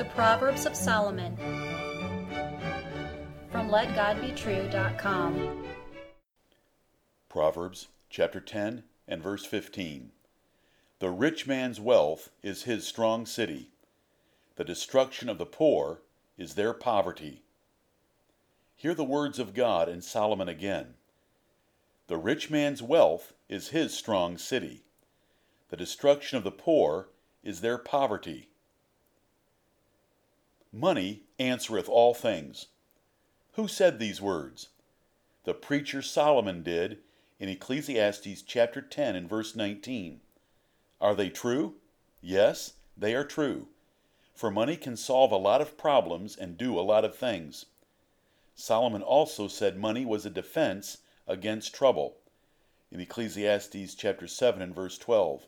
The Proverbs of Solomon from LetGodBetrue.com. Proverbs chapter 10 and verse 15. The rich man's wealth is his strong city. The destruction of the poor is their poverty. Hear the words of God and Solomon again. The rich man's wealth is his strong city. The destruction of the poor is their poverty. Money answereth all things. Who said these words? The preacher Solomon did in Ecclesiastes chapter 10 and verse 19. Are they true? Yes, they are true. For money can solve a lot of problems and do a lot of things. Solomon also said money was a defense against trouble in Ecclesiastes chapter 7 and verse 12.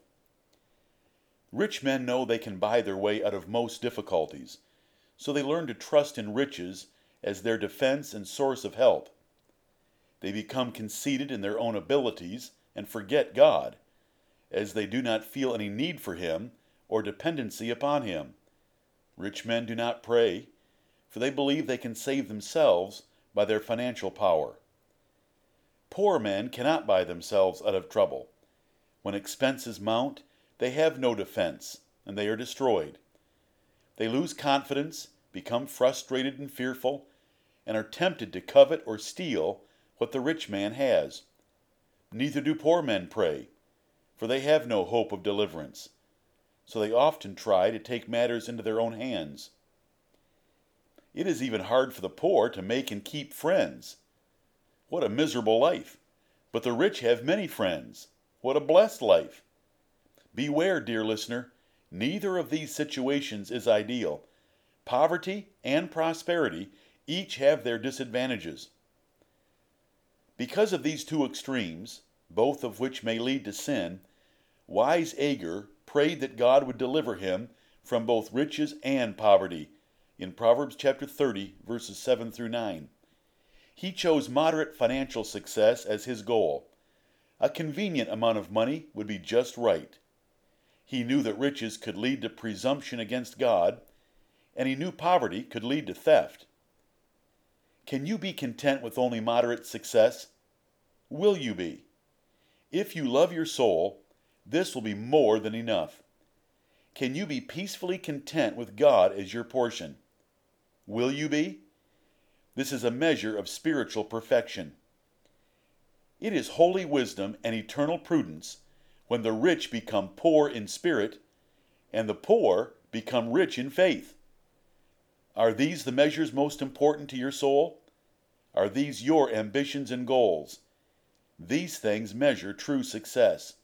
Rich men know they can buy their way out of most difficulties, so they learn to trust in riches as their defense and source of help. They become conceited in their own abilities and forget God, as they do not feel any need for Him or dependency upon Him. Rich men do not pray, for they believe they can save themselves by their financial power. Poor men cannot buy themselves out of trouble. When expenses mount, they have no defense, and they are destroyed. They lose confidence, become frustrated and fearful, and are tempted to covet or steal what the rich man has. Neither do poor men pray, for they have no hope of deliverance. So they often try to take matters into their own hands. It is even hard for the poor to make and keep friends. What a miserable life! But the rich have many friends. What a blessed life! Beware, dear listener, neither of these situations is ideal. Poverty and prosperity each have their disadvantages. Because of these two extremes, both of which may lead to sin, wise Agur prayed that God would deliver him from both riches and poverty in Proverbs chapter 30 verses 7 through 9. He chose moderate financial success as his goal. A convenient amount of money would be just right. He knew that riches could lead to presumption against God, and he knew poverty could lead to theft. Can you be content with only moderate success? Will you be? If you love your soul, this will be more than enough. Can you be peacefully content with God as your portion? Will you be? This is a measure of spiritual perfection. It is holy wisdom and eternal prudence when the rich become poor in spirit, and the poor become rich in faith. Are these the measures most important to your soul? Are these your ambitions and goals? These things measure true success.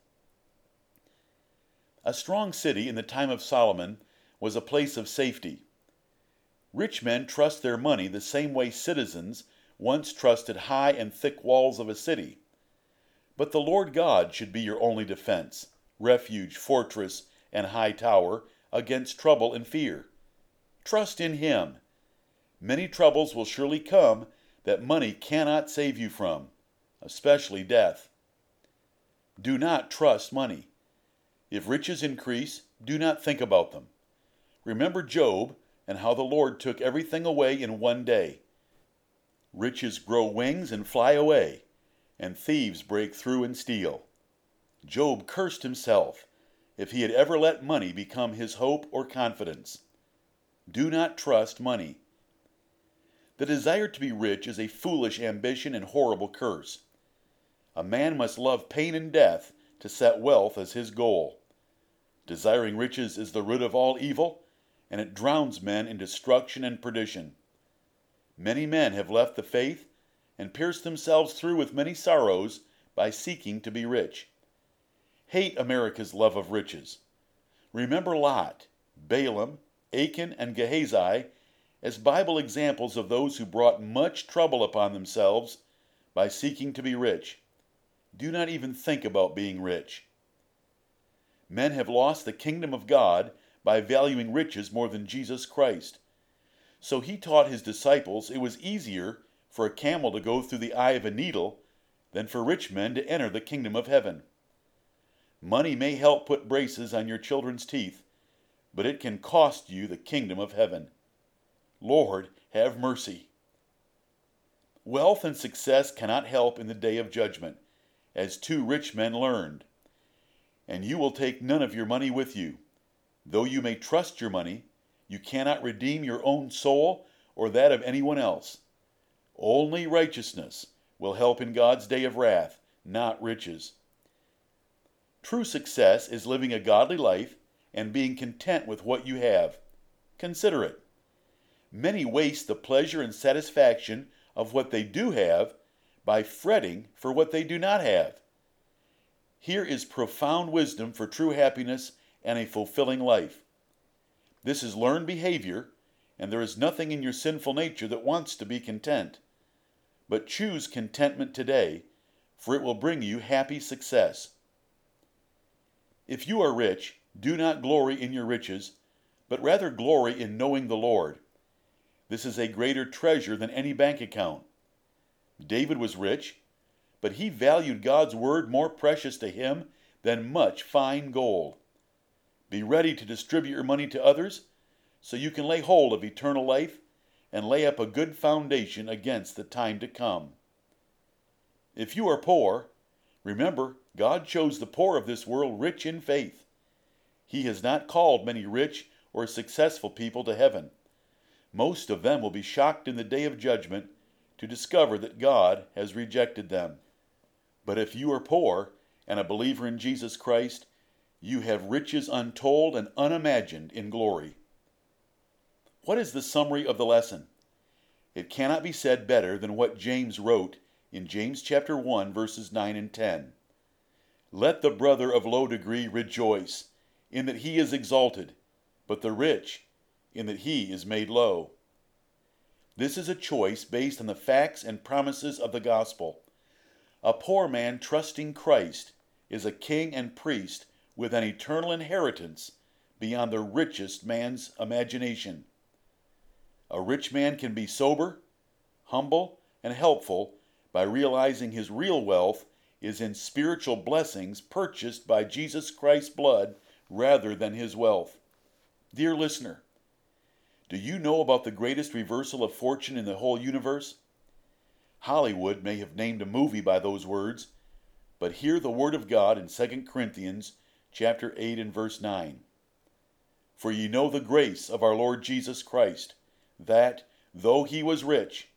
A strong city in the time of Solomon was a place of safety. Rich men trust their money the same way citizens once trusted high and thick walls of a city. But the Lord God should be your only defense, refuge, fortress, and high tower against trouble and fear. Trust in Him. Many troubles will surely come that money cannot save you from, especially death. Do not trust money. If riches increase, do not think about them. Remember Job and how the Lord took everything away in one day. Riches grow wings and fly away and thieves break through and steal. Job cursed himself if he had ever let money become his hope or confidence. Do not trust money. The desire to be rich is a foolish ambition and horrible curse. A man must love pain and death to set wealth as his goal. Desiring riches is the root of all evil, and it drowns men in destruction and perdition. Many men have left the faith and pierced themselves through with many sorrows by seeking to be rich. Hate America's love of riches. Remember Lot, Balaam, Achan, and Gehazi as Bible examples of those who brought much trouble upon themselves by seeking to be rich. Do not even think about being rich. Men have lost the kingdom of God by valuing riches more than Jesus Christ. So he taught his disciples it was easier for a camel to go through the eye of a needle than for rich men to enter the kingdom of heaven. Money may help put braces on your children's teeth, but it can cost you the kingdom of heaven. Lord, have mercy. Wealth and success cannot help in the day of judgment, as two rich men learned. And you will take none of your money with you. Though you may trust your money, you cannot redeem your own soul or that of anyone else. Only righteousness will help in God's day of wrath, not riches. True success is living a godly life and being content with what you have. Consider it. Many waste the pleasure and satisfaction of what they do have by fretting for what they do not have. Here is profound wisdom for true happiness and a fulfilling life. This is learned behavior, and there is nothing in your sinful nature that wants to be content. But choose contentment today, for it will bring you happy success. If you are rich, do not glory in your riches, but rather glory in knowing the Lord. This is a greater treasure than any bank account. David was rich, but he valued God's word more precious to him than much fine gold. Be ready to distribute your money to others so you can lay hold of eternal life and lay up a good foundation against the time to come. If you are poor, remember God chose the poor of this world rich in faith. He has not called many rich or successful people to heaven. Most of them will be shocked in the day of judgment to discover that God has rejected them. But if you are poor and a believer in Jesus Christ, you have riches untold and unimagined in glory. What is the summary of the lesson? It cannot be said better than what James wrote in James chapter 1 verses 9 and 10. Let the brother of low degree rejoice in that he is exalted, but the rich in that he is made low. This is a choice based on the facts and promises of the gospel. A poor man trusting Christ is a king and priest with an eternal inheritance beyond the richest man's imagination. A rich man can be sober, humble, and helpful by realizing his real wealth is in spiritual blessings purchased by Jesus Christ's blood rather than his wealth. Dear listener, do you know about the greatest reversal of fortune in the whole universe? Hollywood may have named a movie by those words, but hear the word of God in 2 Corinthians chapter 8 and verse 9. For ye know the grace of our Lord Jesus Christ, that, though he was rich,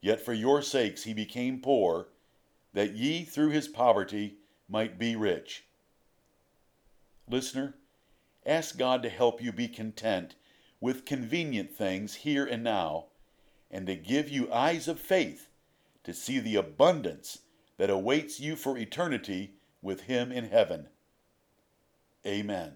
yet for your sakes he became poor, that ye through his poverty might be rich. Listener, ask God to help you be content with convenient things here and now, and to give you eyes of faith to see the abundance that awaits you for eternity with Him in heaven. Amen.